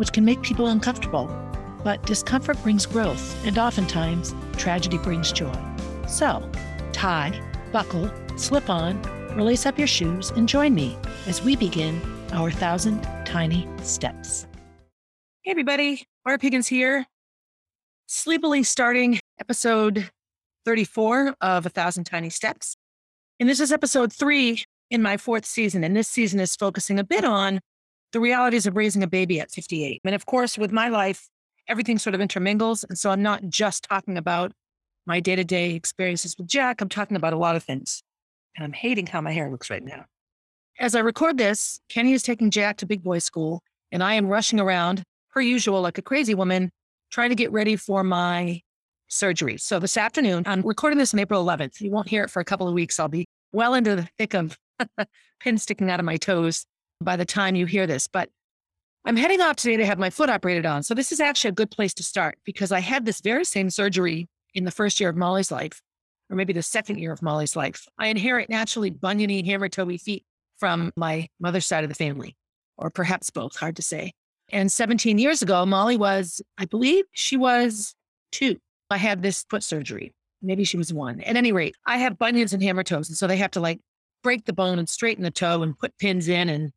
which can make people uncomfortable. But discomfort brings growth, and oftentimes, tragedy brings joy. So, tie, buckle, slip on, release up your shoes, and join me as we begin our thousand tiny steps. Hey, everybody, Barb Higgins here, sleepily starting episode 34 of A Thousand Tiny Steps. And this is episode three in my fourth season. And this season is focusing a bit on the realities of raising a baby at 58. And of course, with my life, everything sort of intermingles. And so I'm not just talking about my day to day experiences with Jack, I'm talking about a lot of things. And I'm hating how my hair looks right now. As I record this, Kenny is taking Jack to big boy school, and I am rushing around, per usual, like a crazy woman, trying to get ready for my surgery. So this afternoon, I'm recording this on April 11th. You won't hear it for a couple of weeks. I'll be well into the thick of pins sticking out of my toes by the time you hear this. But I'm heading off today to have my foot operated on. So this is actually a good place to start because I had this very same surgery in the first year of Molly's life, or maybe the second year of Molly's life. I inherit naturally buniony, hammer toey feet from my mother's side of the family, or perhaps both, hard to say. And 17 years ago, Molly was, I believe she was two. I had this foot surgery. Maybe she was one. At any rate, I have bunions and hammer toes. And so they have to like break the bone and straighten the toe and put pins in and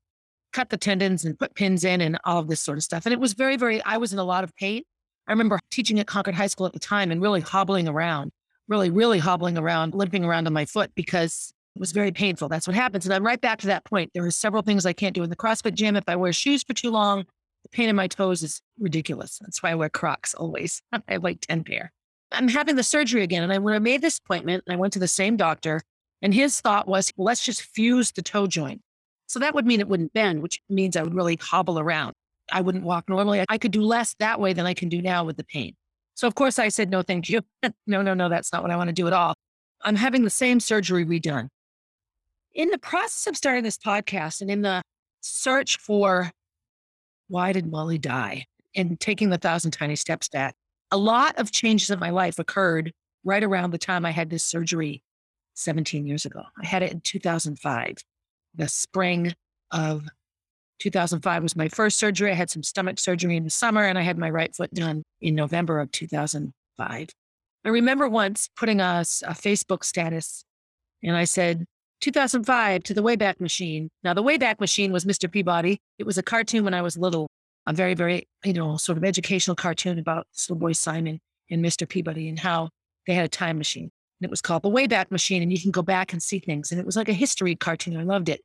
cut the tendons and put pins in and all of this sort of stuff. And it was very, very, I was in a lot of pain. I remember teaching at Concord High School at the time and really hobbling around, really, really hobbling around, limping around on my foot because it was very painful. That's what happens. And I'm right back to that point. There are several things I can't do in the CrossFit gym. If I wear shoes for too long, the pain in my toes is ridiculous. That's why I wear Crocs always. I like 10 pair. I'm having the surgery again. And I, when I made this appointment, I went to the same doctor, and his thought was, well, let's just fuse the toe joint. So that would mean it wouldn't bend, which means I would really hobble around. I wouldn't walk normally. I could do less that way than I can do now with the pain. So, of course, I said, no, thank you. no, no, no, that's not what I want to do at all. I'm having the same surgery redone. In the process of starting this podcast and in the search for why did Molly die and taking the thousand tiny steps back, a lot of changes in my life occurred right around the time I had this surgery 17 years ago. I had it in 2005 the spring of 2005 was my first surgery. I had some stomach surgery in the summer and I had my right foot done in November of 2005. I remember once putting a, a Facebook status and I said, 2005 to the Wayback Machine. Now, the Wayback Machine was Mr. Peabody. It was a cartoon when I was little, a very, very, you know, sort of educational cartoon about this little boy Simon and Mr. Peabody and how they had a time machine and it was called The Wayback Machine. And you can go back and see things. And it was like a history cartoon. I loved it.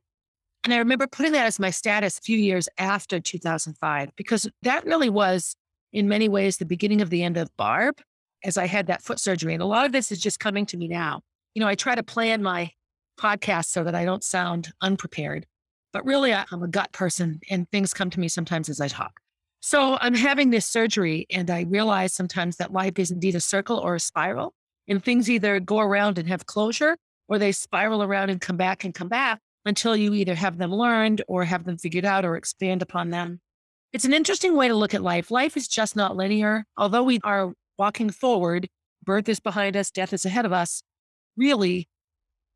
And I remember putting that as my status a few years after 2005, because that really was, in many ways, the beginning of the end of Barb as I had that foot surgery. And a lot of this is just coming to me now. You know, I try to plan my podcast so that I don't sound unprepared, but really I'm a gut person and things come to me sometimes as I talk. So I'm having this surgery and I realize sometimes that life is indeed a circle or a spiral. And things either go around and have closure or they spiral around and come back and come back until you either have them learned or have them figured out or expand upon them. It's an interesting way to look at life. Life is just not linear. Although we are walking forward, birth is behind us, death is ahead of us. Really,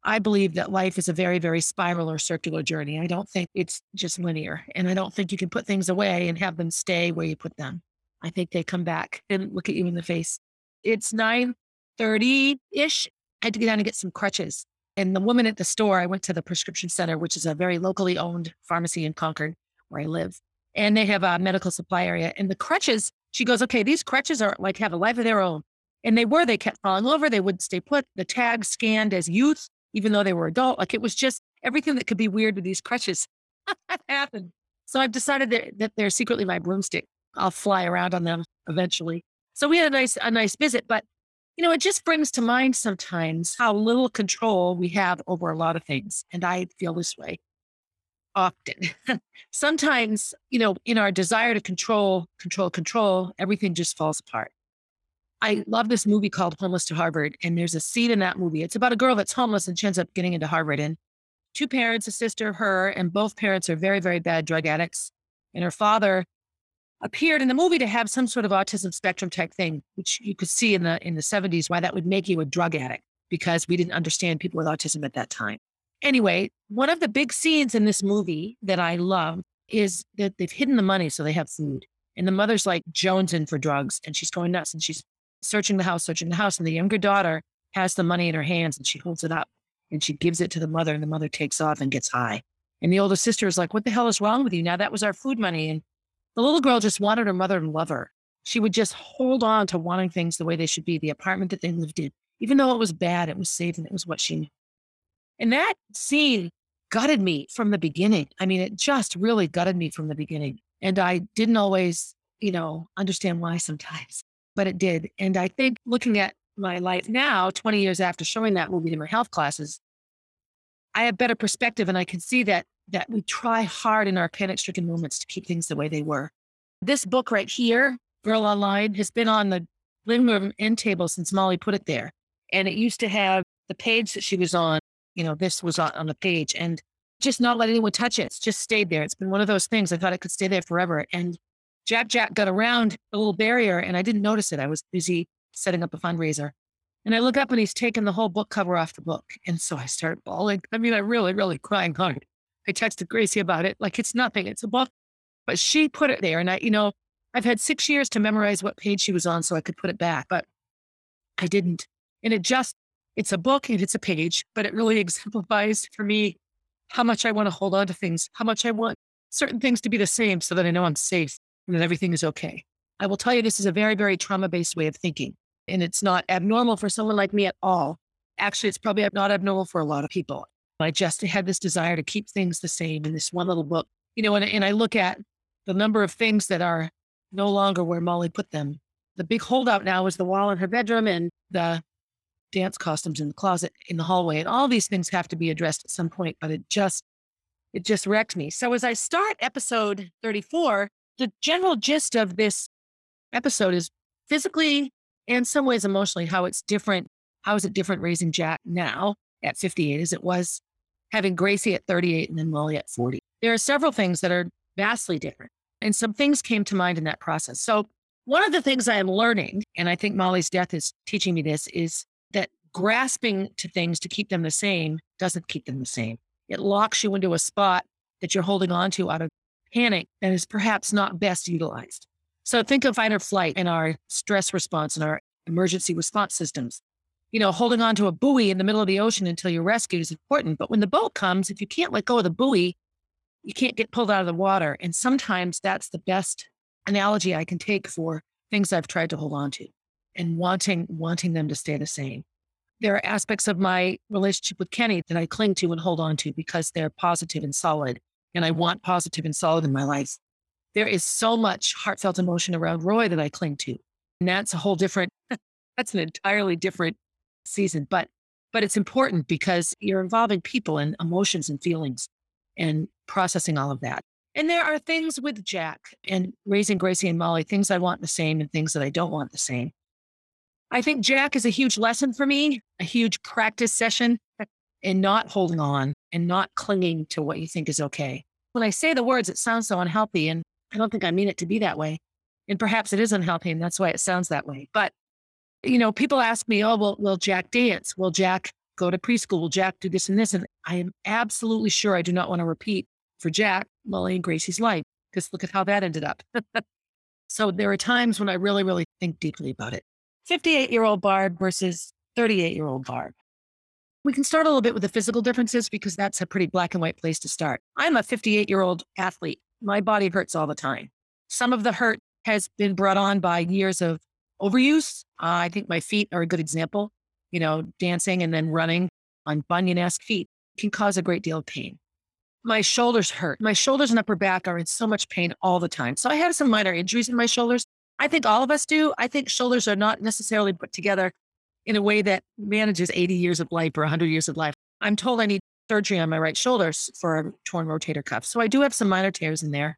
I believe that life is a very, very spiral or circular journey. I don't think it's just linear. And I don't think you can put things away and have them stay where you put them. I think they come back and look at you in the face. It's nine 30 ish, I had to get down and get some crutches. And the woman at the store, I went to the prescription center, which is a very locally owned pharmacy in Concord where I live. And they have a medical supply area. And the crutches, she goes, okay, these crutches are like have a life of their own. And they were, they kept falling over. They wouldn't stay put. The tag scanned as youth, even though they were adult. Like it was just everything that could be weird with these crutches happened. So I've decided that, that they're secretly my broomstick. I'll fly around on them eventually. So we had a nice, a nice visit, but you know, it just brings to mind sometimes how little control we have over a lot of things. And I feel this way. often. Sometimes, you know, in our desire to control, control, control, everything just falls apart. I mm. love this movie called Homeless to Harvard. And there's a scene in that movie. It's about a girl that's homeless and she ends up getting into Harvard. And two parents, a sister, her, and both parents are very, very bad drug addicts. And her father appeared in the movie to have some sort of autism spectrum type thing, which you could see in the in the 70s why that would make you a drug addict because we didn't understand people with autism at that time. Anyway, one of the big scenes in this movie that I love is that they've hidden the money so they have food. And the mother's like jonesing for drugs and she's going nuts and she's searching the house, searching the house. And the younger daughter has the money in her hands and she holds it up and she gives it to the mother and the mother takes off and gets high. And the older sister is like, What the hell is wrong with you? Now that was our food money. And the little girl just wanted her mother to love her. She would just hold on to wanting things the way they should be, the apartment that they lived in. Even though it was bad, it was safe and it was what she knew. And that scene gutted me from the beginning. I mean, it just really gutted me from the beginning. And I didn't always, you know, understand why sometimes, but it did. And I think looking at my life now, 20 years after showing that movie to my health classes, I have better perspective and I can see that that we try hard in our panic stricken moments to keep things the way they were. This book right here, Girl Online, has been on the living room end table since Molly put it there. And it used to have the page that she was on, you know, this was on, on the page and just not let anyone touch it. It's just stayed there. It's been one of those things. I thought it could stay there forever. And Jack Jack got around a little barrier and I didn't notice it. I was busy setting up a fundraiser. And I look up and he's taken the whole book cover off the book. And so I start bawling. I mean, I really, really crying hard. I texted Gracie about it. Like it's nothing. It's a book. But she put it there. And I, you know, I've had six years to memorize what page she was on so I could put it back, but I didn't. And it just, it's a book and it's a page, but it really exemplifies for me how much I want to hold on to things, how much I want certain things to be the same so that I know I'm safe and that everything is okay. I will tell you, this is a very, very trauma based way of thinking. And it's not abnormal for someone like me at all. Actually, it's probably not abnormal for a lot of people. I just had this desire to keep things the same in this one little book, you know, and, and I look at the number of things that are no longer where Molly put them. The big holdout now is the wall in her bedroom and the dance costumes in the closet in the hallway. And all these things have to be addressed at some point, but it just, it just wrecked me. So as I start episode 34, the general gist of this episode is physically and some ways emotionally, how it's different. How is it different raising Jack now at 58 as it was having Gracie at 38 and then Molly at 40? There are several things that are vastly different. And some things came to mind in that process. So, one of the things I am learning, and I think Molly's death is teaching me this, is that grasping to things to keep them the same doesn't keep them the same. It locks you into a spot that you're holding on to out of panic that is perhaps not best utilized. So think of fight or flight in our stress response and our emergency response systems. You know, holding on to a buoy in the middle of the ocean until you're rescued is important. But when the boat comes, if you can't let go of the buoy, you can't get pulled out of the water. And sometimes that's the best analogy I can take for things I've tried to hold on to and wanting wanting them to stay the same. There are aspects of my relationship with Kenny that I cling to and hold on to because they're positive and solid. And I want positive and solid in my life there is so much heartfelt emotion around Roy that I cling to. And that's a whole different, that's an entirely different season. But but it's important because you're involving people and emotions and feelings and processing all of that. And there are things with Jack and raising Gracie and Molly, things I want the same and things that I don't want the same. I think Jack is a huge lesson for me, a huge practice session in not holding on and not clinging to what you think is okay. When I say the words, it sounds so unhealthy. And I don't think I mean it to be that way. And perhaps it is unhealthy and that's why it sounds that way. But, you know, people ask me, oh, well, will Jack dance? Will Jack go to preschool? Will Jack do this and this? And I am absolutely sure I do not want to repeat for Jack, Molly, and Gracie's life, because look at how that ended up. so there are times when I really, really think deeply about it. 58 year old Barb versus 38 year old Barb. We can start a little bit with the physical differences because that's a pretty black and white place to start. I'm a 58 year old athlete my body hurts all the time. Some of the hurt has been brought on by years of overuse. Uh, I think my feet are a good example. You know, dancing and then running on bunion esque feet can cause a great deal of pain. My shoulders hurt. My shoulders and upper back are in so much pain all the time. So I have some minor injuries in my shoulders. I think all of us do. I think shoulders are not necessarily put together in a way that manages 80 years of life or 100 years of life. I'm told I need surgery on my right shoulders for a torn rotator cuff. So I do have some minor tears in there.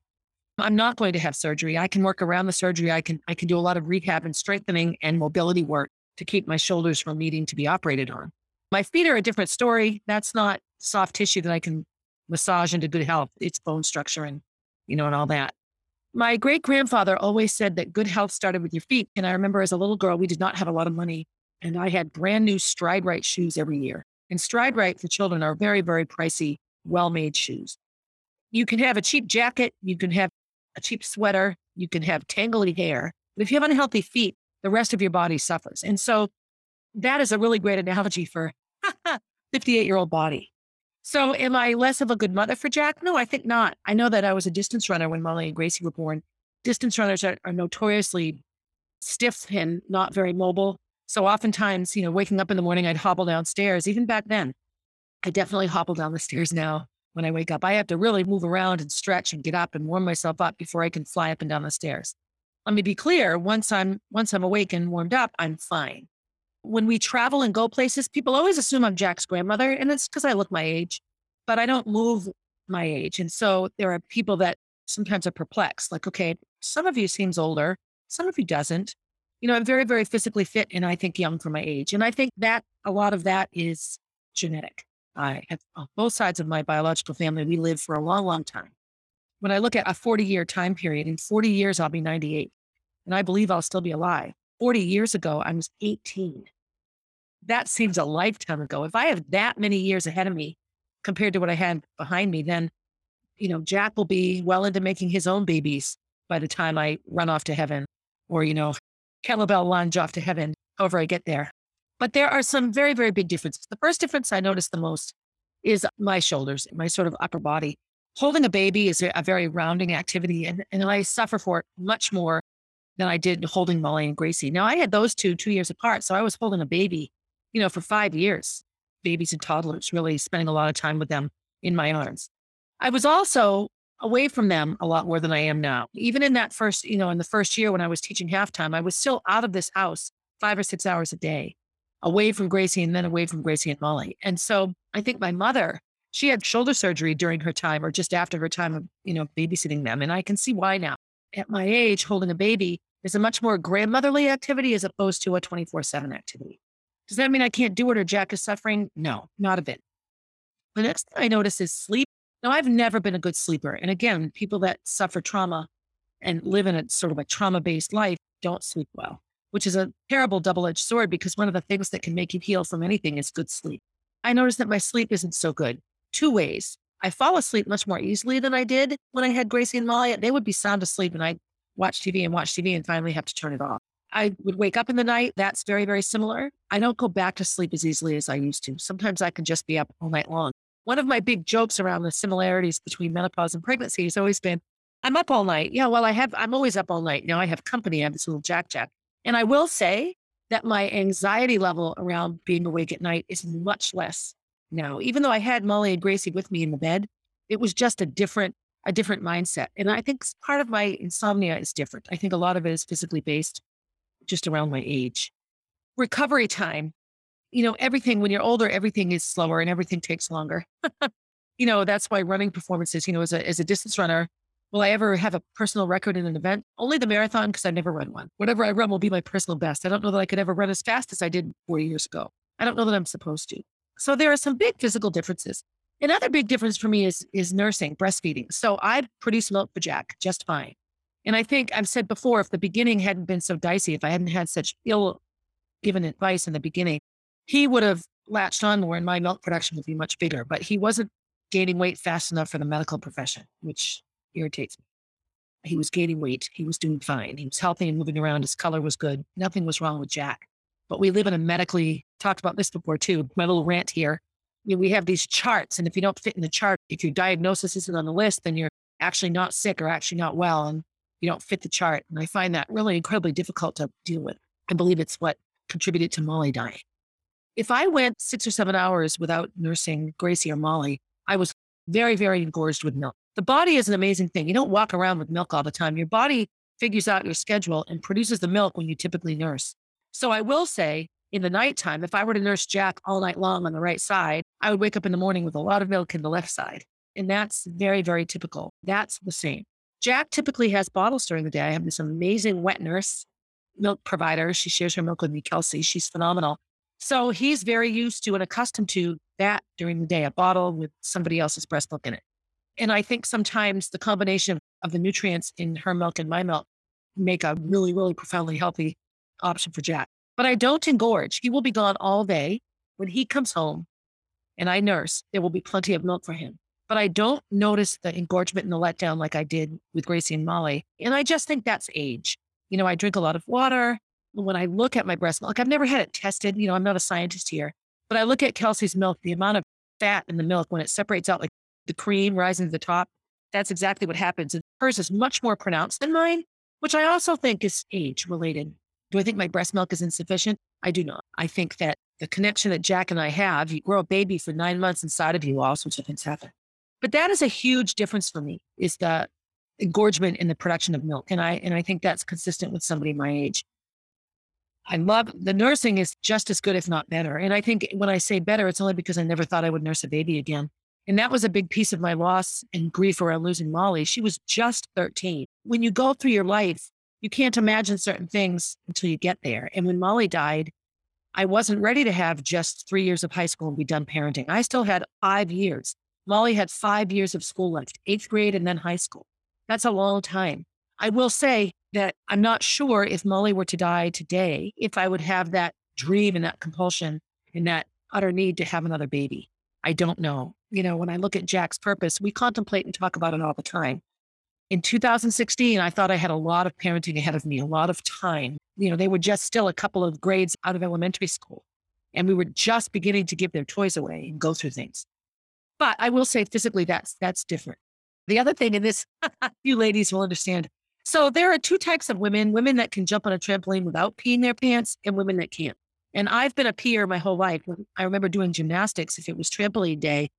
I'm not going to have surgery. I can work around the surgery. I can I can do a lot of rehab and strengthening and mobility work to keep my shoulders from needing to be operated on. My feet are a different story. That's not soft tissue that I can massage into good health. It's bone structure and you know and all that. My great grandfather always said that good health started with your feet. And I remember as a little girl, we did not have a lot of money, and I had brand new Stride Rite shoes every year. And Stride Rite for children are very, very pricey, well made shoes. You can have a cheap jacket, you can have a cheap sweater, you can have tangly hair. But if you have unhealthy feet, the rest of your body suffers. And so that is a really great analogy for 58 year old body. So am I less of a good mother for Jack? No, I think not. I know that I was a distance runner when Molly and Gracie were born. Distance runners are, are notoriously stiff and not very mobile. So oftentimes, you know, waking up in the morning, I'd hobble downstairs. Even back then, I definitely hobble down the stairs now when I wake up. I have to really move around and stretch and get up and warm myself up before I can fly up and down the stairs. Let me be clear, once I'm once I'm awake and warmed up, I'm fine. When we travel and go places, people always assume I'm Jack's grandmother, and it's because I look my age, but I don't move my age. And so there are people that sometimes are perplexed, like, okay, some of you seems older, some of you doesn't you know, I'm very, very physically fit and I think young for my age. And I think that a lot of that is genetic. I have on both sides of my biological family, we live for a long, long time. When I look at a 40 year time period, in 40 years, I'll be 98. And I believe I'll still be alive. 40 years ago, I was 18. That seems a lifetime ago. If I have that many years ahead of me compared to what I had behind me, then, you know, Jack will be well into making his own babies by the time I run off to heaven or, you know, kettlebell lunge off to heaven, however I get there. But there are some very, very big differences. The first difference I notice the most is my shoulders, my sort of upper body. Holding a baby is a very rounding activity, and, and I suffer for it much more than I did holding Molly and Gracie. Now, I had those two two years apart, so I was holding a baby, you know, for five years, babies and toddlers, really spending a lot of time with them in my arms. I was also away from them a lot more than I am now. Even in that first, you know, in the first year when I was teaching halftime, I was still out of this house five or six hours a day, away from Gracie and then away from Gracie and Molly. And so I think my mother, she had shoulder surgery during her time or just after her time of, you know, babysitting them. And I can see why now. At my age, holding a baby is a much more grandmotherly activity as opposed to a 24 7 activity. Does that mean I can't do it or Jack is suffering? No, not a bit. The next thing I notice is sleep now, I've never been a good sleeper. And again, people that suffer trauma and live in a sort of a trauma based life don't sleep well, which is a terrible double edged sword because one of the things that can make you heal from anything is good sleep. I noticed that my sleep isn't so good. Two ways. I fall asleep much more easily than I did when I had Gracie and Molly. They would be sound asleep and I'd watch TV and watch TV and finally have to turn it off. I would wake up in the night. That's very, very similar. I don't go back to sleep as easily as I used to. Sometimes I can just be up all night long one of my big jokes around the similarities between menopause and pregnancy has always been, I'm up all night. Yeah, well, I have, I'm always up all night. Now I have company. I have this little Jack Jack. And I will say that my anxiety level around being awake at night is much less now. Even though I had Molly and Gracie with me in the bed, it was just a different, a different mindset. And I think part of my insomnia is different. I think a lot of it is physically based just around my age. Recovery time you know, everything when you're older, everything is slower and everything takes longer. you know, that's why running performances, you know, as a, as a distance runner, will I ever have a personal record in an event? Only the marathon because I never run one. Whatever I run will be my personal best. I don't know that I could ever run as fast as I did four years ago. I don't know that I'm supposed to. So there are some big physical differences. Another big difference for me is is nursing, breastfeeding. So I produce milk for Jack just fine. And I think I've said before, if the beginning hadn't been so dicey, if I hadn't had such ill given advice in the beginning, he would have latched on more and my milk production would be much bigger, but he wasn't gaining weight fast enough for the medical profession, which irritates me. He was gaining weight. He was doing fine. He was healthy and moving around. His color was good. Nothing was wrong with Jack. But we live in a medically, talked about this before too, my little rant here. we have these charts. And if you don't fit in the chart, if your diagnosis isn't on the list, then you're actually not sick or actually not well. And you don't fit the chart. And I find that really incredibly difficult to deal with. I believe it's what contributed to Molly dying. If I went six or seven hours without nursing Gracie or Molly, I was very, very engorged with milk. The body is an amazing thing. You don't walk around with milk all the time. Your body figures out your schedule and produces the milk when you typically nurse. So I will say in the nighttime, if I were to nurse Jack all night long on the right side, I would wake up in the morning with a lot of milk in the left side. And that's very, very typical. That's the same. Jack typically has bottles during the day. I have this amazing wet nurse milk provider. She shares her milk with me, Kelsey. She's phenomenal. So he's very used to and accustomed to that during the day, a bottle with somebody else's breast milk in it. And I think sometimes the combination of the nutrients in her milk and my milk make a really, really profoundly healthy option for Jack. But I don't engorge. He will be gone all day. When he comes home and I nurse, there will be plenty of milk for him. But I don't notice the engorgement and the letdown like I did with Gracie and Molly. And I just think that's age. You know, I drink a lot of water. When I look at my breast milk, I've never had it tested. You know, I'm not a scientist here, but I look at Kelsey's milk, the amount of fat in the milk when it separates out like the cream rising to the top. That's exactly what happens. And hers is much more pronounced than mine, which I also think is age related. Do I think my breast milk is insufficient? I do not. I think that the connection that Jack and I have, you grow a baby for nine months inside of you, all sorts of things happen. But that is a huge difference for me, is the engorgement in the production of milk. And I and I think that's consistent with somebody my age. I love the nursing is just as good, if not better. And I think when I say better, it's only because I never thought I would nurse a baby again. And that was a big piece of my loss and grief around losing Molly. She was just 13. When you go through your life, you can't imagine certain things until you get there. And when Molly died, I wasn't ready to have just three years of high school and be done parenting. I still had five years. Molly had five years of school left, eighth grade and then high school. That's a long time. I will say that I'm not sure if Molly were to die today, if I would have that dream and that compulsion and that utter need to have another baby. I don't know. You know, when I look at Jack's purpose, we contemplate and talk about it all the time. In 2016, I thought I had a lot of parenting ahead of me, a lot of time. You know, they were just still a couple of grades out of elementary school, and we were just beginning to give their toys away and go through things. But I will say physically, that's that's different. The other thing, and this you ladies will understand. So there are two types of women: women that can jump on a trampoline without peeing their pants, and women that can't. And I've been a peer my whole life. I remember doing gymnastics. If it was trampoline day,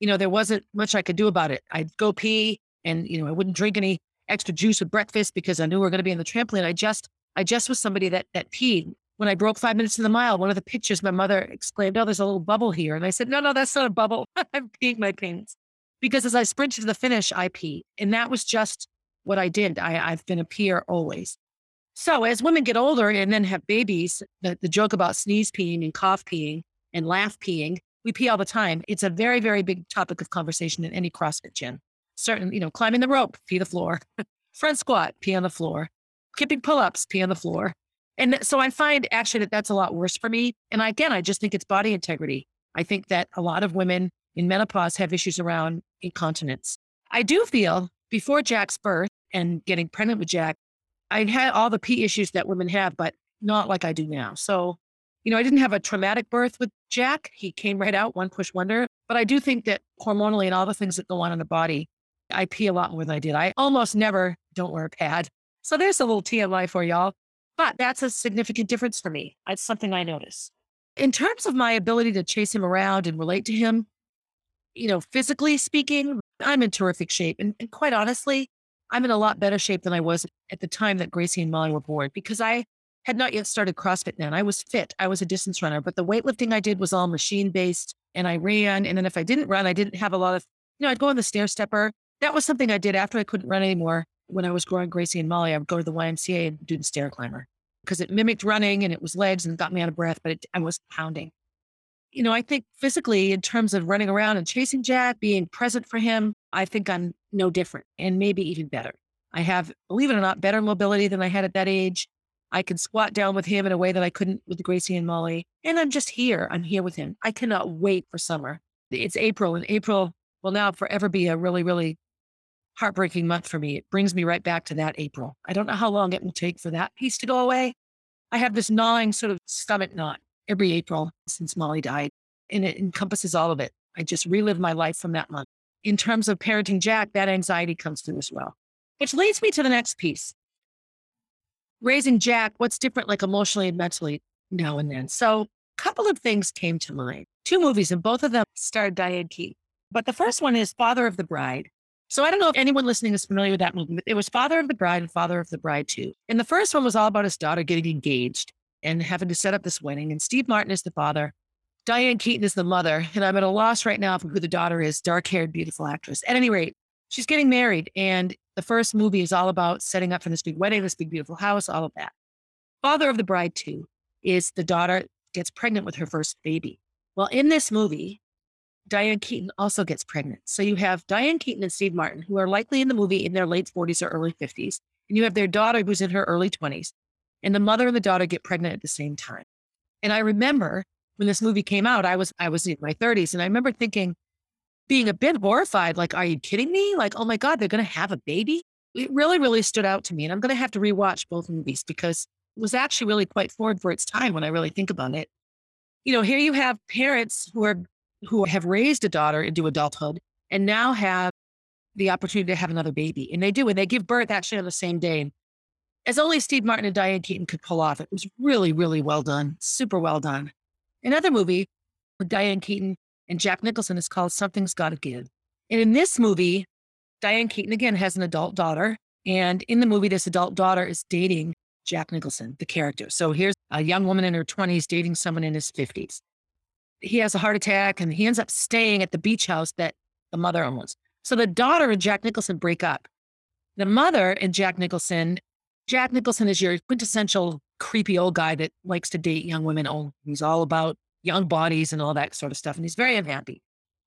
you know, there wasn't much I could do about it. I'd go pee, and you know, I wouldn't drink any extra juice with breakfast because I knew we were going to be on the trampoline. I just, I just was somebody that that peed when I broke five minutes in the mile, one of the pictures, my mother exclaimed, Oh, there's a little bubble here. And I said, No, no, that's not a bubble. I'm peeing my pants. Because as I sprinted to the finish, I peed. And that was just what I did. I, I've been a peer always. So as women get older and then have babies, the, the joke about sneeze peeing and cough peeing and laugh peeing, we pee all the time. It's a very, very big topic of conversation in any CrossFit gym. Certain, you know, climbing the rope, pee the floor, front squat, pee on the floor, kipping pull-ups, pee on the floor. And so I find actually that that's a lot worse for me. And again, I just think it's body integrity. I think that a lot of women in menopause have issues around incontinence. I do feel before Jack's birth and getting pregnant with Jack, I had all the pee issues that women have, but not like I do now. So, you know, I didn't have a traumatic birth with Jack. He came right out, one push wonder. But I do think that hormonally and all the things that go on in the body, I pee a lot more than I did. I almost never don't wear a pad. So there's a little TMI for y'all. But that's a significant difference for me. It's something I notice. In terms of my ability to chase him around and relate to him, you know, physically speaking, I'm in terrific shape. And, and quite honestly, I'm in a lot better shape than I was at the time that Gracie and Molly were born because I had not yet started CrossFit then. I was fit. I was a distance runner, but the weightlifting I did was all machine based and I ran. And then if I didn't run, I didn't have a lot of, you know, I'd go on the stair stepper. That was something I did after I couldn't run anymore when I was growing Gracie and Molly, I would go to the YMCA and do the stair climber because it mimicked running and it was legs and got me out of breath, but it, I was pounding. You know, I think physically, in terms of running around and chasing Jack, being present for him, I think I'm no different and maybe even better. I have, believe it or not, better mobility than I had at that age. I can squat down with him in a way that I couldn't with Gracie and Molly. And I'm just here. I'm here with him. I cannot wait for summer. It's April, and April will now forever be a really, really heartbreaking month for me. It brings me right back to that April. I don't know how long it will take for that piece to go away. I have this gnawing sort of stomach knot every April since Molly died, and it encompasses all of it. I just relive my life from that month. In terms of parenting Jack, that anxiety comes through as well, which leads me to the next piece. Raising Jack, what's different, like emotionally and mentally now and then. So, a couple of things came to mind. Two movies, and both of them starred Diane Keaton. But the first one is Father of the Bride. So I don't know if anyone listening is familiar with that movie, it was Father of the Bride and Father of the Bride two. And the first one was all about his daughter getting engaged. and having to set up this wedding. And Steve Martin is the father. Diane Keaton is the mother. And I'm at a loss right now for who the daughter is, dark haired, beautiful actress. At any rate, she's getting married. And the first movie is all about setting up for this big wedding, this big, beautiful house, all of that. Father of the bride, two, is the daughter gets pregnant with her first baby. Well, in this movie, Diane Keaton also gets pregnant. So you have Diane Keaton and Steve Martin, who are likely in the movie in their late 40s or early 50s. And you have their daughter who's in her early 20s. And the mother and the daughter get pregnant at the same time. And I remember when this movie came out, I was I was in my 30s. And I remember thinking, being a bit horrified, like, are you kidding me? Like, oh my God, they're gonna have a baby. It really, really stood out to me. And I'm gonna have to rewatch both movies because it was actually really quite forward for its time when I really think about it. You know, here you have parents who are who have raised a daughter into adulthood and now have the opportunity to have another baby. And they do, and they give birth actually on the same day. As only Steve Martin and Diane Keaton could pull off. It was really, really well done. Super well done. Another movie with Diane Keaton and Jack Nicholson is called Something's Gotta Give. And in this movie, Diane Keaton again has an adult daughter. And in the movie, this adult daughter is dating Jack Nicholson, the character. So here's a young woman in her 20s dating someone in his 50s. He has a heart attack and he ends up staying at the beach house that the mother owns. So the daughter and Jack Nicholson break up. The mother and Jack Nicholson, Jack Nicholson is your quintessential creepy old guy that likes to date young women. Oh, he's all about young bodies and all that sort of stuff. And he's very unhappy.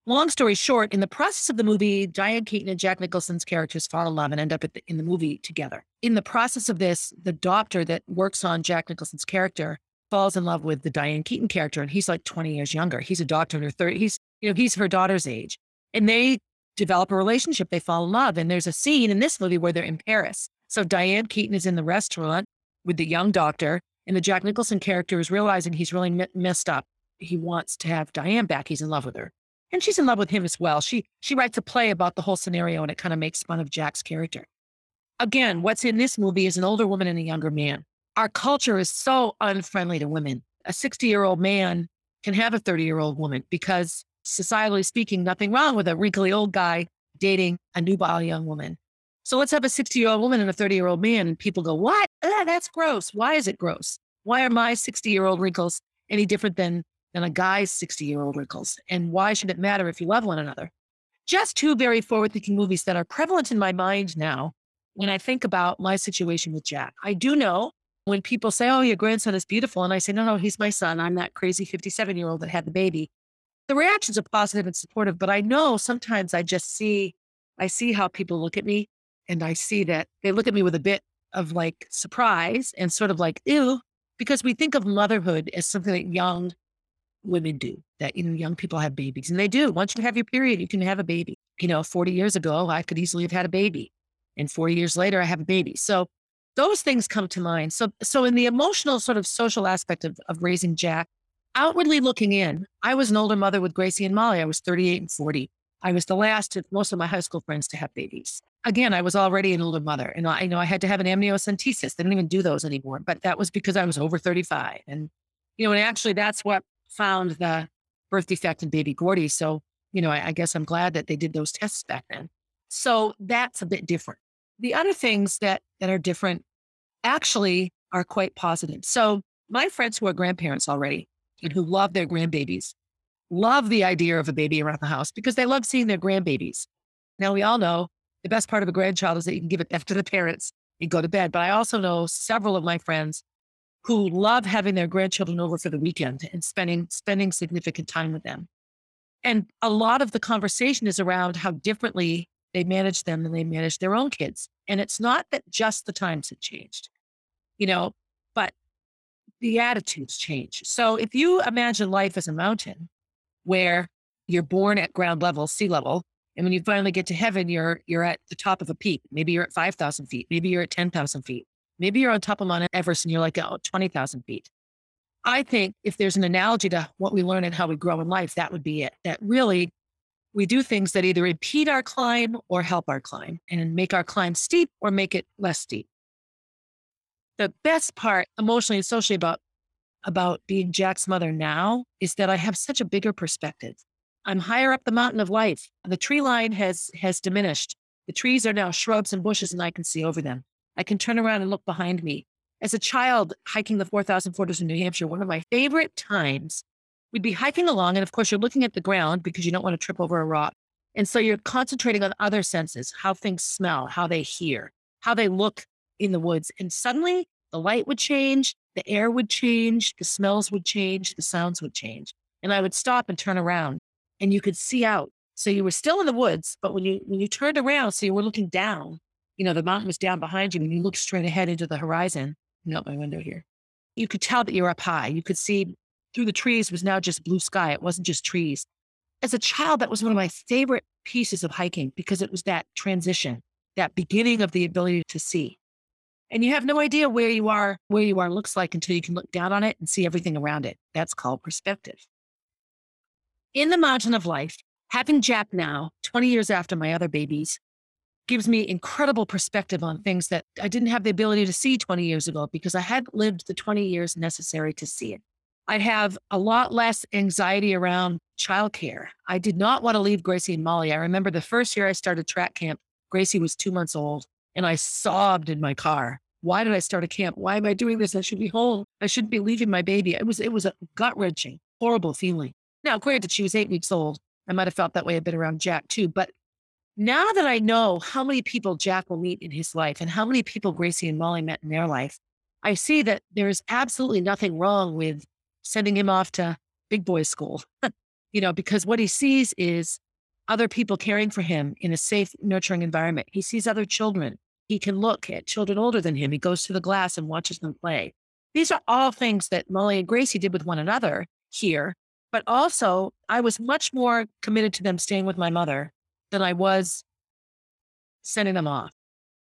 Long story short, in the process of the movie, Diane Keaton and Jack Nicholson's characters fall in love and end up the, in the movie together. In the process of this, the doctor that works on Jack Nicholson's character falls in love with the Diane Keaton character, and he's like 20 years younger. He's a doctor in her 30s. He's, you know, he's her daughter's age. And they develop a relationship. They fall in love. And there's a scene in this movie where they're in Paris. So Diane Keaton is in the restaurant with the young doctor, and the Jack Nicholson character is realizing he's really m- messed up. He wants to have Diane back. He's in love with her. And she's in love with him as well. She she writes a play about the whole scenario and it kind of makes fun of Jack's character. Again, what's in this movie is an older woman and a younger man. Our culture is so unfriendly to women. A 60 year old man can have a 30 year old woman because societally speaking, nothing wrong with a wrinkly old guy dating a nubile young woman. So let's have a 60 year old woman and a 30 year old man. And people go, What? Ah, that's gross. Why is it gross? Why are my 60 year old wrinkles any different than, than a guy's 60 year old wrinkles? And why should it matter if you love one another? Just two very forward thinking movies that are prevalent in my mind now when I think about my situation with Jack. I do know when people say, Oh, your grandson is beautiful. And I say, No, no, he's my son. I'm that crazy 57 year old that had the baby the reactions are positive and supportive, but I know sometimes I just see, I see how people look at me and I see that they look at me with a bit of like surprise and sort of like, ew, because we think of motherhood as something that young women do, that, you know, young people have babies and they do. Once you have your period, you can have a baby. You know, 40 years ago, I could easily have had a baby. And 40 years later, I have a baby. So those things come to mind. So, so in the emotional sort of social aspect of, of raising Jack, outwardly looking in, I was an older mother with Gracie and Molly. I was 38 and 40. I was the last of most of my high school friends to have babies. Again, I was already an older mother, and I you know I had to have an amniocentesis. They didn't even do those anymore, but that was because I was over 35. And you know, and actually, that's what found the birth defect in baby Gordy. So you know, I, I guess I'm glad that they did those tests back then. So that's a bit different. The other things that that are different actually are quite positive. So my friends who are grandparents already, and who love their grandbabies love the idea of a baby around the house because they love seeing their grandbabies. Now, we all know the best part of a grandchild is that you can give it back to the parents and go to bed. But I also know several of my friends who love having their grandchildren over for the weekend and spending spending significant time with them. And a lot of the conversation is around how differently they manage them than they manage their own kids. And it's not that just the times have changed, you know, but the attitudes change. So if you imagine life as a mountain where you're born at ground level, sea level, and when you finally get to heaven, you're you're at the top of a peak. Maybe you're at 5,000 feet. Maybe you're at 10,000 feet. Maybe you're on top of Mount Everest and you're like, oh, 20,000 feet. I think if there's an analogy to what we learn and how we grow in life, that would be it. That really we do things that either impede our climb or help our climb and make our climb steep or make it less steep the best part emotionally and socially about about being Jack's mother now is that I have such a bigger perspective. I'm higher up the mountain of life. The tree line has has diminished. The trees are now shrubs and bushes and I can see over them. I can turn around and look behind me As a child hiking the 4,000 footers in New Hampshire, one of my favorite times, we'd be hiking along. And of course, you're looking at the ground because you don't want to trip over a rock. And so you're concentrating on other senses, how things smell, how they hear, how they look in the woods. And suddenly the light would change, the air would change, the smells would change, the sounds would change. And I would stop and turn around and you could see out. So you were still in the woods, but when you when you turned around, so you were looking down, you know, the mountain was down behind you and you looked straight ahead into the horizon. Out my window here. You could tell that you were up high. You could see through the trees was now just blue sky. It wasn't just trees. As a child, that was one of my favorite pieces of hiking because it was that transition, that beginning of the ability to see. And you have no idea where you are, where you are looks like until you can look down on it and see everything around it. That's called perspective. In the mountain of life, having Jack now, 20 years after my other babies, gives me incredible perspective on things that I didn't have the ability to see 20 years ago because I hadn't lived the 20 years necessary to see it. I'd have a lot less anxiety around childcare. I did not want to leave Gracie and Molly. I remember the first year I started track camp, Gracie was two months old and I sobbed in my car. Why did I start a camp? Why am I doing this? I should be home. I shouldn't be leaving my baby. It was it was a gut wrenching, horrible feeling. Now, granted, she was eight weeks old. I might have felt that way a bit around Jack too. But now that I know how many people Jack will meet in his life and how many people Gracie and Molly met in their life, I see that there's absolutely nothing wrong with sending him off to big boy school. you know, because what he sees is other people caring for him in a safe, nurturing environment. He sees other children. He can look at children older than him. He goes to the glass and watches them play. These are all things that Molly and Gracie did with one another here. But also, I was much more committed to them staying with my mother than I was sending them off.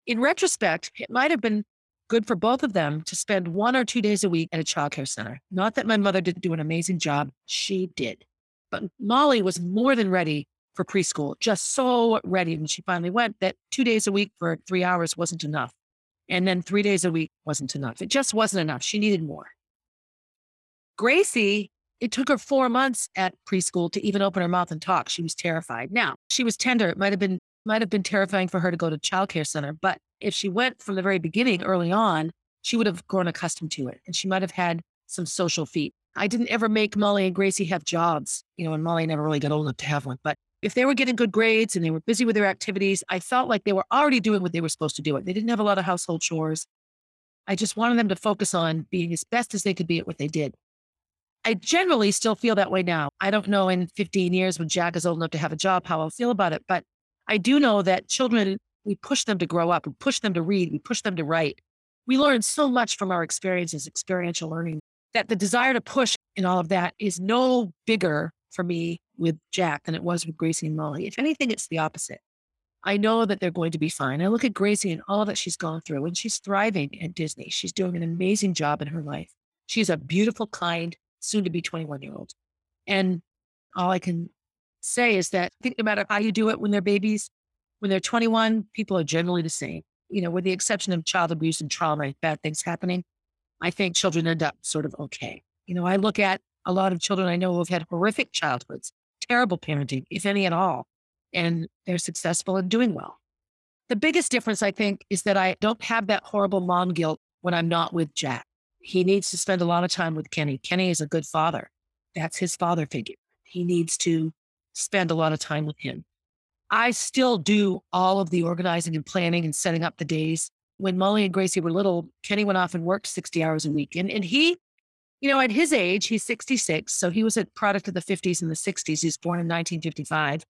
In retrospect, it might have been good for both of them to spend one or two days a week at a childcare center. Not that my mother didn't do an amazing job, she did. But Molly was more than ready for preschool, just so ready when she finally went that two days a week for three hours wasn't enough. And then three days a week wasn't enough. It just wasn't enough. She needed more. Gracie, it took her four months at preschool to even open her mouth and talk. She was terrified. Now, she was tender. It might have been might have been terrifying for her to go to childcare center, but if she went from the very beginning early on, she would have grown accustomed to it and she might have had some social feet. I didn't ever make Molly and Gracie have jobs, you know, and Molly never really got old enough to have one, but if they were getting good grades and they were busy with their activities, I felt like they were already doing what they were supposed to do. They didn't have a lot of household chores. I just wanted them to focus on being as best as they could be at what they did. I generally still feel that way now. I don't know in 15 years when Jack is old enough to have a job how I'll feel about it, but I do know that children, we push them to grow up, we push them to read, we push them to write. We learn so much from our experiences, experiential learning, that the desire to push in all of that is no bigger for me with Jack than it was with Gracie and Molly. If anything, it's the opposite. I know that they're going to be fine. I look at Gracie and all that she's gone through, and she's thriving at Disney. She's doing an amazing job in her life. She's a beautiful, kind, soon to be 21 year old. And all I can say is that I think no matter how you do it when they're babies, when they're 21, people are generally the same. You know, with the exception of child abuse and trauma, bad things happening, I think children end up sort of okay. You know, I look at a lot of children I know who have had horrific childhoods, terrible parenting, if any at all, and they're successful and doing well. The biggest difference, I think, is that I don't have that horrible mom guilt when I'm not with Jack. He needs to spend a lot of time with Kenny. Kenny is a good father. That's his father figure. He needs to spend a lot of time with him. I still do all of the organizing and planning and setting up the days. When Molly and Gracie were little, Kenny went off and worked 60 hours a week. And, and he you know, at his age, he's 66. So he was a product of the 50s and the 60s. He's born in 1955.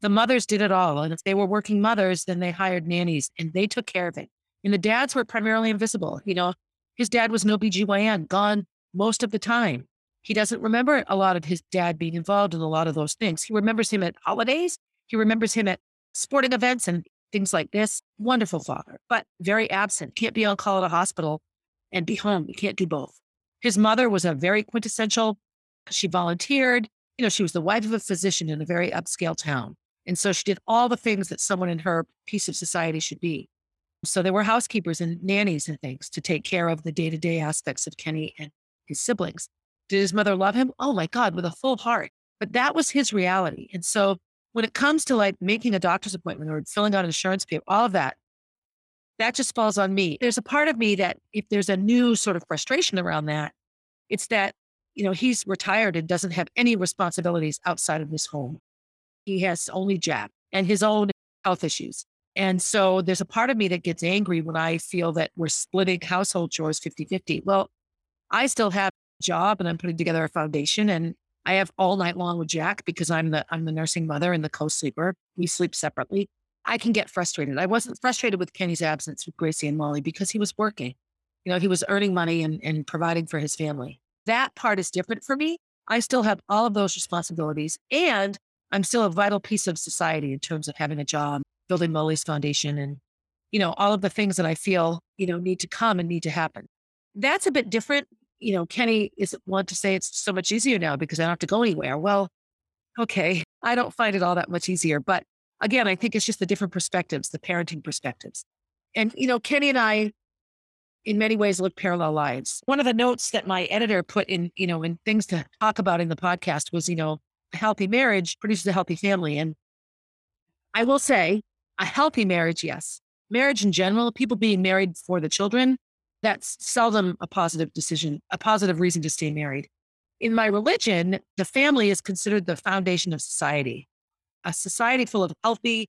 The mothers did it all. And if they were working mothers, then they hired nannies and they took care of it. And the dads were primarily invisible. You know, his dad was no OBGYN, gone most of the time. He doesn't remember a lot of his dad being involved in a lot of those things. He remembers him at holidays. He remembers him at sporting events and things like this. Wonderful father, but very absent. Can't be on call at a hospital and be home. You can't do both. His mother was a very quintessential, she volunteered. You know, she was the wife of a physician in a very upscale town. And so she did all the things that someone in her piece of society should be. So there were housekeepers and nannies and things to take care of the day to day aspects of Kenny and his siblings. Did his mother love him? Oh my God, with a full heart. But that was his reality. And so when it comes to like making a doctor's appointment or filling out an insurance paper, all of that, that just falls on me. There's a part of me that if there's a new sort of frustration around that, it's that, you know, he's retired and doesn't have any responsibilities outside of his home. He has only Jack and his own health issues. And so there's a part of me that gets angry when I feel that we're splitting household chores 50 50. Well, I still have a job and I'm putting together a foundation and I have all night long with Jack because I'm the I'm the nursing mother and the co-sleeper. We sleep separately. I can get frustrated. I wasn't frustrated with Kenny's absence with Gracie and Molly because he was working. You know, he was earning money and, and providing for his family. That part is different for me. I still have all of those responsibilities and I'm still a vital piece of society in terms of having a job, building Molly's foundation and, you know, all of the things that I feel, you know, need to come and need to happen. That's a bit different. You know, Kenny is want to say it's so much easier now because I don't have to go anywhere. Well, okay. I don't find it all that much easier, but again, I think it's just the different perspectives, the parenting perspectives. And, you know, Kenny and I, in many ways, live parallel lives. One of the notes that my editor put in, you know, in things to talk about in the podcast was, you know, a healthy marriage produces a healthy family. And I will say, a healthy marriage, yes. Marriage in general, people being married for the children, that's seldom a positive decision, a positive reason to stay married. In my religion, the family is considered the foundation of society a society full of healthy,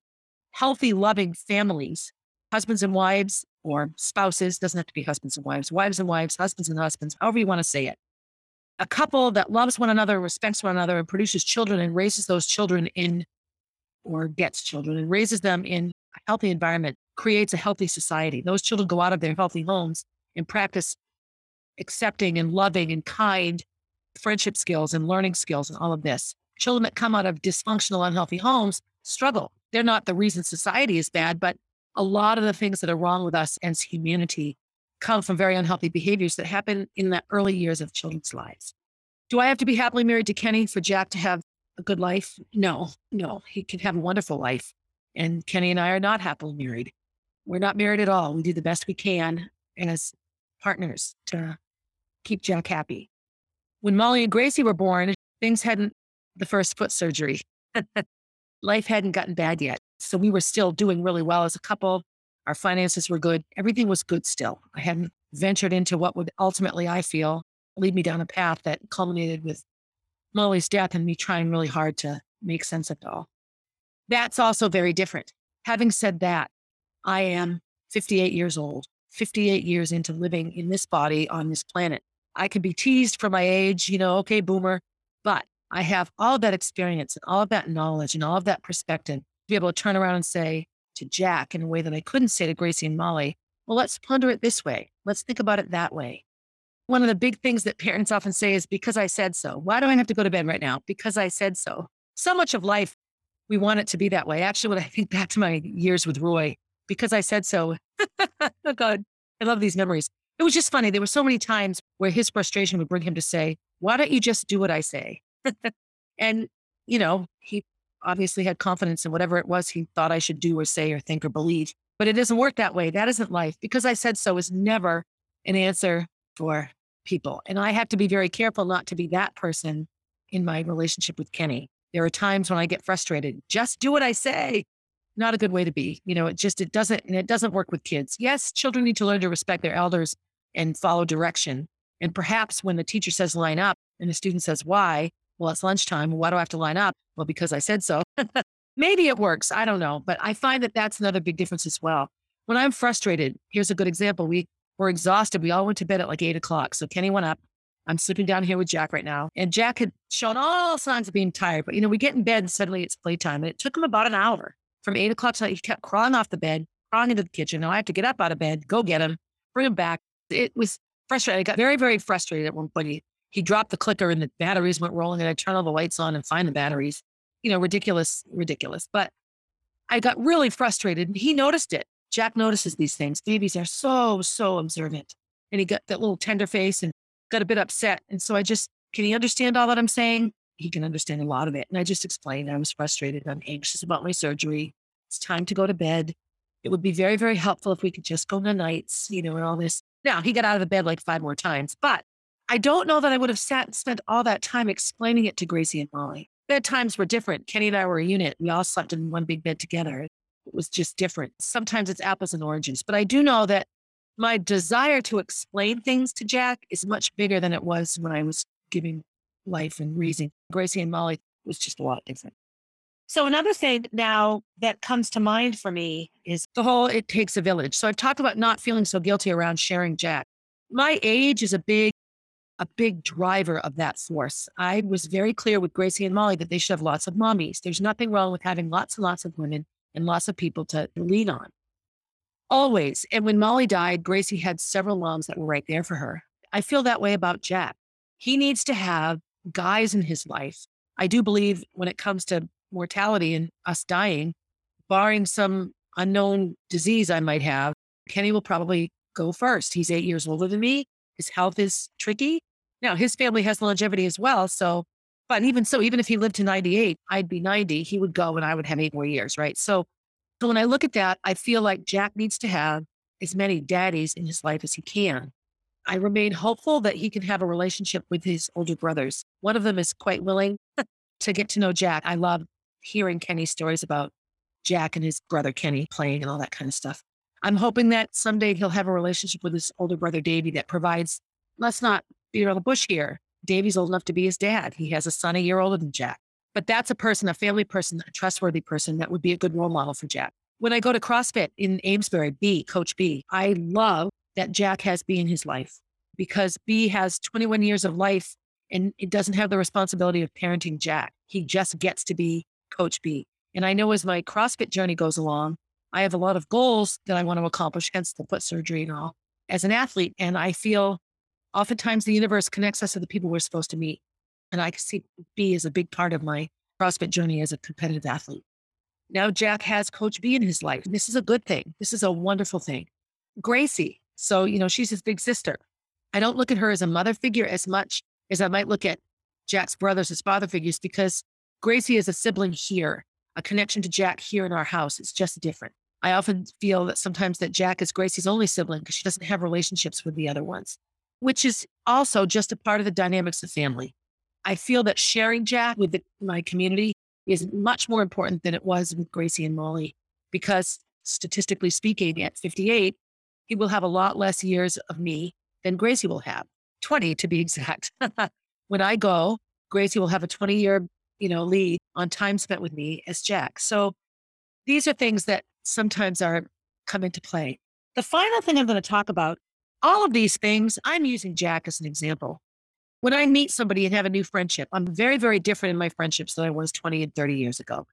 healthy, loving families, husbands and wives or spouses, doesn't have to be husbands and wives, wives and wives, husbands and husbands, however you want to say it. A couple that loves one another, respects one another, and produces children and raises those children in, or gets children and raises them in a healthy environment, creates a healthy society. Those children go out of their healthy homes and practice accepting and loving and kind friendship skills and learning skills and all of this children that come out of dysfunctional, unhealthy homes struggle. They're not the reason society is bad, but a lot of the things that are wrong with us as humanity come from very unhealthy behaviors that happen in the early years of children's lives. Do I have to be happily married to Kenny for Jack to have a good life? No, no, he can have a wonderful life. And Kenny and I are not happily married. We're not married at all. We do the best we can as partners to keep Jack happy. When Molly and Gracie were born, things hadn't the first foot surgery. Life hadn't gotten bad yet. So we were still doing really well as a couple. Our finances were good. Everything was good still. I hadn't ventured into what would ultimately, I feel, lead me down a path that culminated with Molly's death and me trying really hard to make sense of it all. That's also very different. Having said that, I am 58 years old, 58 years into living in this body on this planet. I can be teased for my age, you know, okay, boomer, but I have all of that experience and all of that knowledge and all of that perspective to be able to turn around and say to Jack in a way that I couldn't say to Gracie and Molly, well, let's ponder it this way. Let's think about it that way. One of the big things that parents often say is because I said so. Why do I have to go to bed right now? Because I said so. So much of life, we want it to be that way. Actually, when I think back to my years with Roy, because I said so, oh God, I love these memories. It was just funny. There were so many times where his frustration would bring him to say, Why don't you just do what I say? and, you know, he obviously had confidence in whatever it was he thought I should do or say or think or believe. But it doesn't work that way. That isn't life. Because I said so is never an answer for people. And I have to be very careful not to be that person in my relationship with Kenny. There are times when I get frustrated. Just do what I say. Not a good way to be. You know, it just it doesn't and it doesn't work with kids. Yes, children need to learn to respect their elders and follow direction. And perhaps when the teacher says line up and the student says why, well, it's lunchtime. Why do I have to line up? Well, because I said so. Maybe it works. I don't know. But I find that that's another big difference as well. When I'm frustrated, here's a good example. We were exhausted. We all went to bed at like eight o'clock. So Kenny went up. I'm sleeping down here with Jack right now. And Jack had shown all signs of being tired. But, you know, we get in bed and suddenly it's playtime. And it took him about an hour from eight o'clock to He kept crawling off the bed, crawling into the kitchen. Now I have to get up out of bed, go get him, bring him back. It was frustrating. I got very, very frustrated at one point he dropped the clicker and the batteries went rolling and I turn all the lights on and find the batteries. You know, ridiculous, ridiculous. But I got really frustrated and he noticed it. Jack notices these things. Babies are so, so observant. And he got that little tender face and got a bit upset. And so I just, can he understand all that I'm saying? He can understand a lot of it. And I just explained I was frustrated. I'm anxious about my surgery. It's time to go to bed. It would be very, very helpful if we could just go to nights, you know, and all this. Now he got out of the bed like five more times, but I don't know that I would have sat and spent all that time explaining it to Gracie and Molly. Bedtimes were different. Kenny and I were a unit. We all slept in one big bed together. Was just different. Sometimes it's apples and oranges, but I do know that my desire to explain things to Jack is much bigger than it was when I was giving life and raising Gracie and Molly was just a lot different. So another thing now that comes to mind for me is the whole it takes a village. So I've talked about not feeling so guilty around sharing Jack. My age is a big a big driver of that force. I was very clear with Gracie and Molly that they should have lots of mommies. There's nothing wrong with having lots and lots of women and lots of people to lean on. Always. And when Molly died, Gracie had several moms that were right there for her. I feel that way about Jack. He needs to have guys in his life. I do believe when it comes to mortality and us dying, barring some unknown disease I might have, Kenny will probably go first. He's eight years older than me. His health is tricky. Now, his family has longevity as well. So, but even so, even if he lived to 98, I'd be 90. He would go and I would have eight more years, right? So, so when I look at that, I feel like Jack needs to have as many daddies in his life as he can. I remain hopeful that he can have a relationship with his older brothers. One of them is quite willing to get to know Jack. I love hearing Kenny's stories about Jack and his brother Kenny playing and all that kind of stuff. I'm hoping that someday he'll have a relationship with his older brother Davy that provides, let's not beat around the bush here. Davy's old enough to be his dad. He has a son a year older than Jack. But that's a person, a family person, a trustworthy person that would be a good role model for Jack. When I go to CrossFit in Amesbury, B, Coach B, I love that Jack has B in his life because B has 21 years of life and it doesn't have the responsibility of parenting Jack. He just gets to be Coach B. And I know as my CrossFit journey goes along, I have a lot of goals that I want to accomplish, hence the foot surgery and all, as an athlete. And I feel oftentimes the universe connects us to the people we're supposed to meet. And I see B as a big part of my CrossFit journey as a competitive athlete. Now Jack has Coach B in his life. This is a good thing. This is a wonderful thing. Gracie. So, you know, she's his big sister. I don't look at her as a mother figure as much as I might look at Jack's brothers as father figures because Gracie is a sibling here, a connection to Jack here in our house. It's just different. I often feel that sometimes that Jack is Gracie's only sibling because she doesn't have relationships with the other ones, which is also just a part of the dynamics of family. I feel that sharing Jack with the, my community is much more important than it was with Gracie and Molly because statistically speaking, at 58, he will have a lot less years of me than Gracie will have, 20 to be exact. when I go, Gracie will have a 20 year, you know, lead on time spent with me as Jack. So these are things that sometimes are come into play. The final thing I'm going to talk about, all of these things, I'm using Jack as an example. When I meet somebody and have a new friendship, I'm very, very different in my friendships than I was 20 and 30 years ago.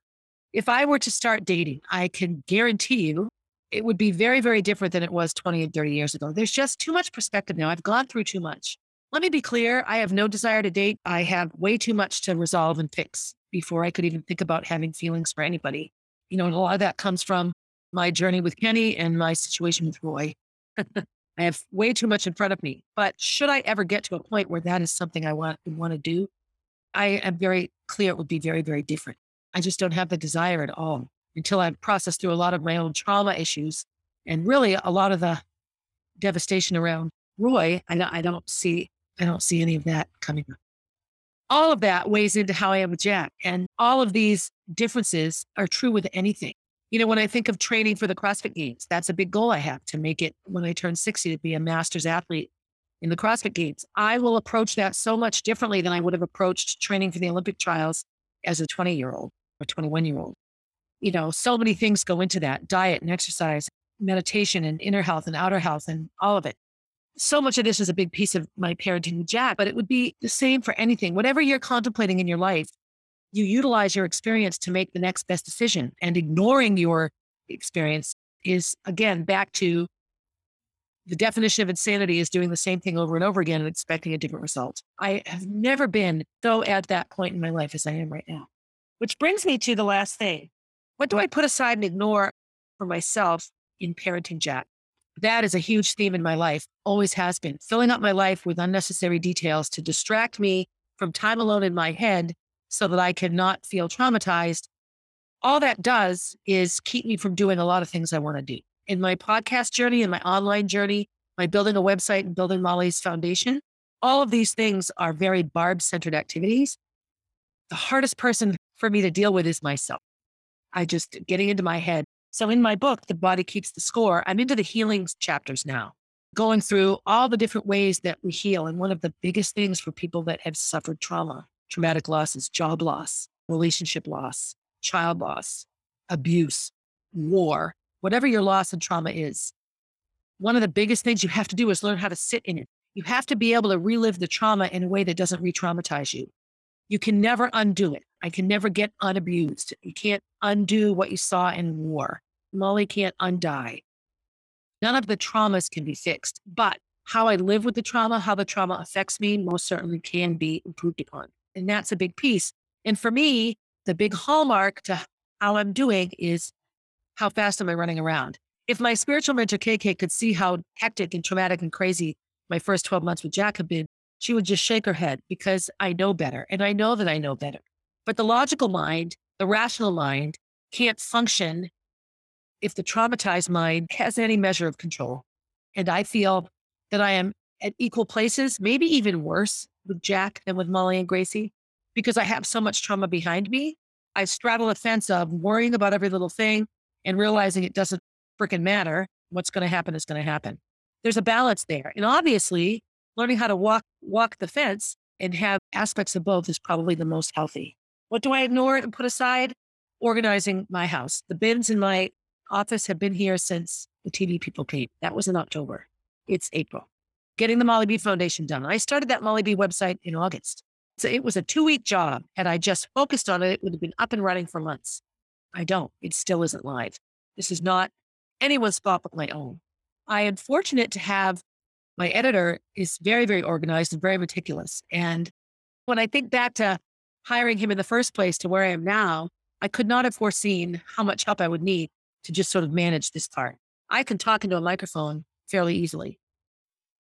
If I were to start dating, I can guarantee you it would be very, very different than it was 20 and 30 years ago. There's just too much perspective now. I've gone through too much. Let me be clear I have no desire to date. I have way too much to resolve and fix before I could even think about having feelings for anybody. You know, and a lot of that comes from my journey with Kenny and my situation with Roy. I have way too much in front of me. But should I ever get to a point where that is something I want want to do, I am very clear it would be very, very different. I just don't have the desire at all until I've processed through a lot of my own trauma issues and really a lot of the devastation around Roy. I don't, I don't see I don't see any of that coming up. All of that weighs into how I am with Jack. And all of these differences are true with anything you know, when I think of training for the CrossFit Games, that's a big goal I have to make it when I turn 60 to be a master's athlete in the CrossFit Games. I will approach that so much differently than I would have approached training for the Olympic trials as a 20 year old or 21 year old. You know, so many things go into that diet and exercise, meditation and inner health and outer health and all of it. So much of this is a big piece of my parenting Jack, but it would be the same for anything. Whatever you're contemplating in your life, you utilize your experience to make the next best decision. And ignoring your experience is, again, back to the definition of insanity is doing the same thing over and over again and expecting a different result. I have never been so at that point in my life as I am right now. Which brings me to the last thing. What do I put aside and ignore for myself in parenting Jack? That is a huge theme in my life, always has been. Filling up my life with unnecessary details to distract me from time alone in my head so that I could cannot feel traumatized. All that does is keep me from doing a lot of things I want to do. In my podcast journey, in my online journey, my building a website and building Molly's foundation, all of these things are very Barb centered activities. The hardest person for me to deal with is myself. I just getting into my head. So in my book, The Body Keeps the Score, I'm into the healing chapters now, going through all the different ways that we heal. And one of the biggest things for people that have suffered trauma, traumatic losses, job loss, relationship loss, child loss, abuse, war, whatever your loss and trauma is, one of the biggest things you have to do is learn how to sit in it. You have to be able to relive the trauma in a way that doesn't re traumatize you. You can never undo it. I can never get unabused. You can't undo what you saw in war. Molly can't undie. None of the traumas can be fixed, but how I live with the trauma, how the trauma affects me, most certainly can be improved upon. And that's a big piece. And for me, the big hallmark to how I'm doing is how fast am I running around? If my spiritual mentor KK could see how hectic and traumatic and crazy my first 12 months with Jack have been, she would just shake her head because I know better. And I know that I know better. But the logical mind, the rational mind, can't function if the traumatized mind has any measure of control. And I feel that I am at equal places, maybe even worse with Jack than with Molly and Gracie, because I have so much trauma behind me. I straddle a fence of worrying about every little thing and realizing it doesn't freaking matter. What's going to happen is going to happen. There's a balance there. And obviously, learning how to walk walk the fence and have aspects of both is probably the most healthy. What do I ignore and put aside? Organizing my house. The bins in my office have been here since the TV people came. That was in October. It's April. Getting the Molly B Foundation done. I started that Molly B website in August. So it was a two week job. Had I just focused on it, it would have been up and running for months. I don't. It still isn't live. This is not anyone's fault but my own. I am fortunate to have my editor is very, very organized and very meticulous. And when I think back to hiring him in the first place to where I am now, I could not have foreseen how much help I would need to just sort of manage this part. I can talk into a microphone fairly easily.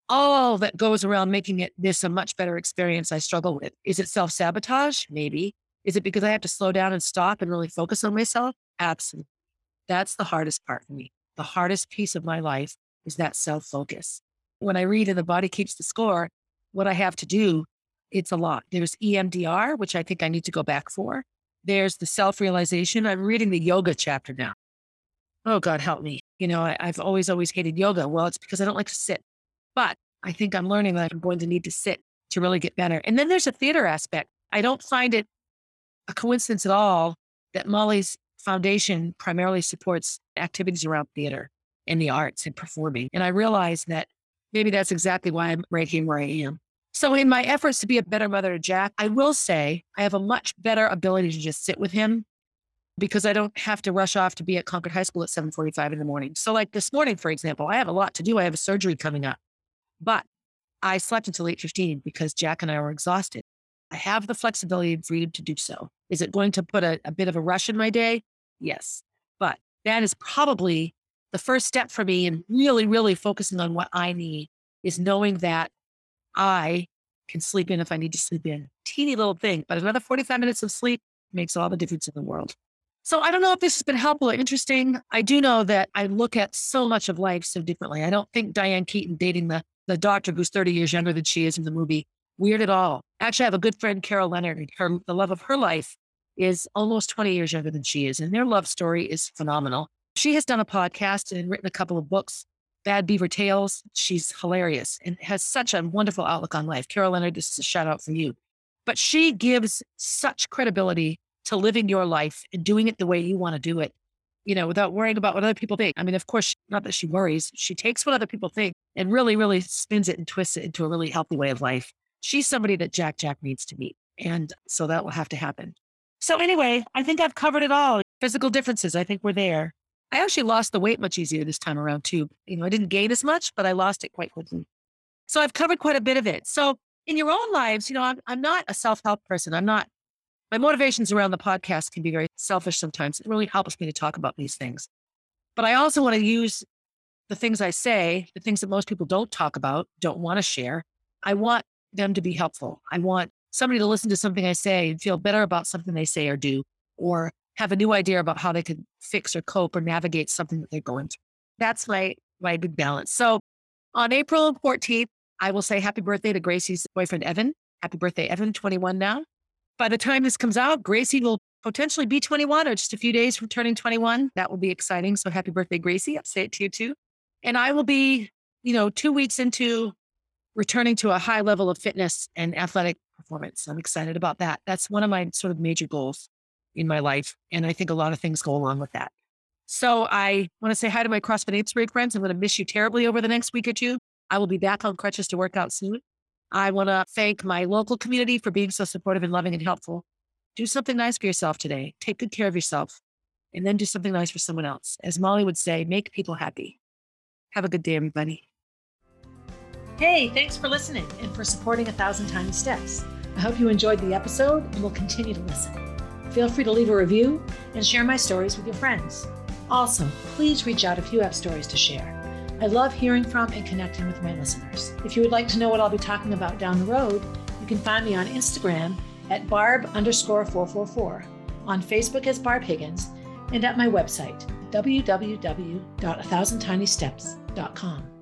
All that goes around making it this a much better experience I struggle with. Is it self sabotage? Maybe. Is it because I have to slow down and stop and really focus on myself? Absolutely. That's the hardest part for me. The hardest piece of my life is that self focus. When I read and the body keeps the score, what I have to do, it's a lot. There's EMDR, which I think I need to go back for. There's the self realization. I'm reading the yoga chapter now oh God, help me. You know, I, I've always, always hated yoga. Well, it's because I don't like to sit. But I think I'm learning that I'm going to need to sit to really get better. And then there's a theater aspect. I don't find it a coincidence at all that Molly's foundation primarily supports activities around theater and the arts and performing. And I realize that maybe that's exactly why I'm right here where I am. So, in my efforts to be a better mother to Jack, I will say I have a much better ability to just sit with him because I don't have to rush off to be at Concord High School at 7:45 in the morning. So like this morning, for example, I have a lot to do. I have a surgery coming up. But I slept until 8:15 because Jack and I were exhausted. I have the flexibility and freedom to do so. Is it going to put a, a bit of a rush in my day? Yes. But that is probably the first step for me in really, really focusing on what I need is knowing that I can sleep in if I need to sleep in. Teeny little thing, but another 45 minutes of sleep makes all the difference in the world. So I don't know if this has been helpful or interesting. I do know that I look at so much of life so differently. I don't think Diane Keaton dating the, the doctor who's 30 years younger than she is in the movie weird at all. Actually, I have a good friend, Carol Leonard. Her the love of her life is almost 20 years younger than she is, and their love story is phenomenal. She has done a podcast and written a couple of books, Bad Beaver Tales. She's hilarious and has such a wonderful outlook on life. Carol Leonard, this is a shout out for you. But she gives such credibility to living your life and doing it the way you want to do it, you know, without worrying about what other people think. I mean, of course, not that she worries, she takes what other people think and really, really spins it and twists it into a really healthy way of life. She's somebody that Jack Jack needs to meet. And so that will have to happen. So, anyway, I think I've covered it all. Physical differences, I think we're there. I actually lost the weight much easier this time around, too. You know, I didn't gain as much, but I lost it quite quickly. So, I've covered quite a bit of it. So, in your own lives, you know, I'm, I'm not a self help person. I'm not my motivations around the podcast can be very selfish sometimes. It really helps me to talk about these things. But I also want to use the things I say, the things that most people don't talk about, don't want to share. I want them to be helpful. I want somebody to listen to something I say and feel better about something they say or do, or have a new idea about how they can fix or cope or navigate something that they're going through. That's my my big balance. So on April 14th, I will say happy birthday to Gracie's boyfriend, Evan. Happy birthday, Evan, 21 now by the time this comes out, Gracie will potentially be 21 or just a few days from turning 21. That will be exciting. So happy birthday, Gracie. I'll say it to you too. And I will be, you know, two weeks into returning to a high level of fitness and athletic performance. I'm excited about that. That's one of my sort of major goals in my life. And I think a lot of things go along with that. So I want to say hi to my CrossFit Eighth friends. I'm going to miss you terribly over the next week or two. I will be back on crutches to work out soon. I want to thank my local community for being so supportive and loving and helpful. Do something nice for yourself today. Take good care of yourself and then do something nice for someone else. As Molly would say, make people happy. Have a good day, everybody. Hey, thanks for listening and for supporting A Thousand Tiny Steps. I hope you enjoyed the episode and will continue to listen. Feel free to leave a review and share my stories with your friends. Also, please reach out if you have stories to share. I love hearing from and connecting with my listeners. If you would like to know what I'll be talking about down the road, you can find me on Instagram at barb underscore 444, on Facebook as Barb Higgins, and at my website, www.athousandtinysteps.com.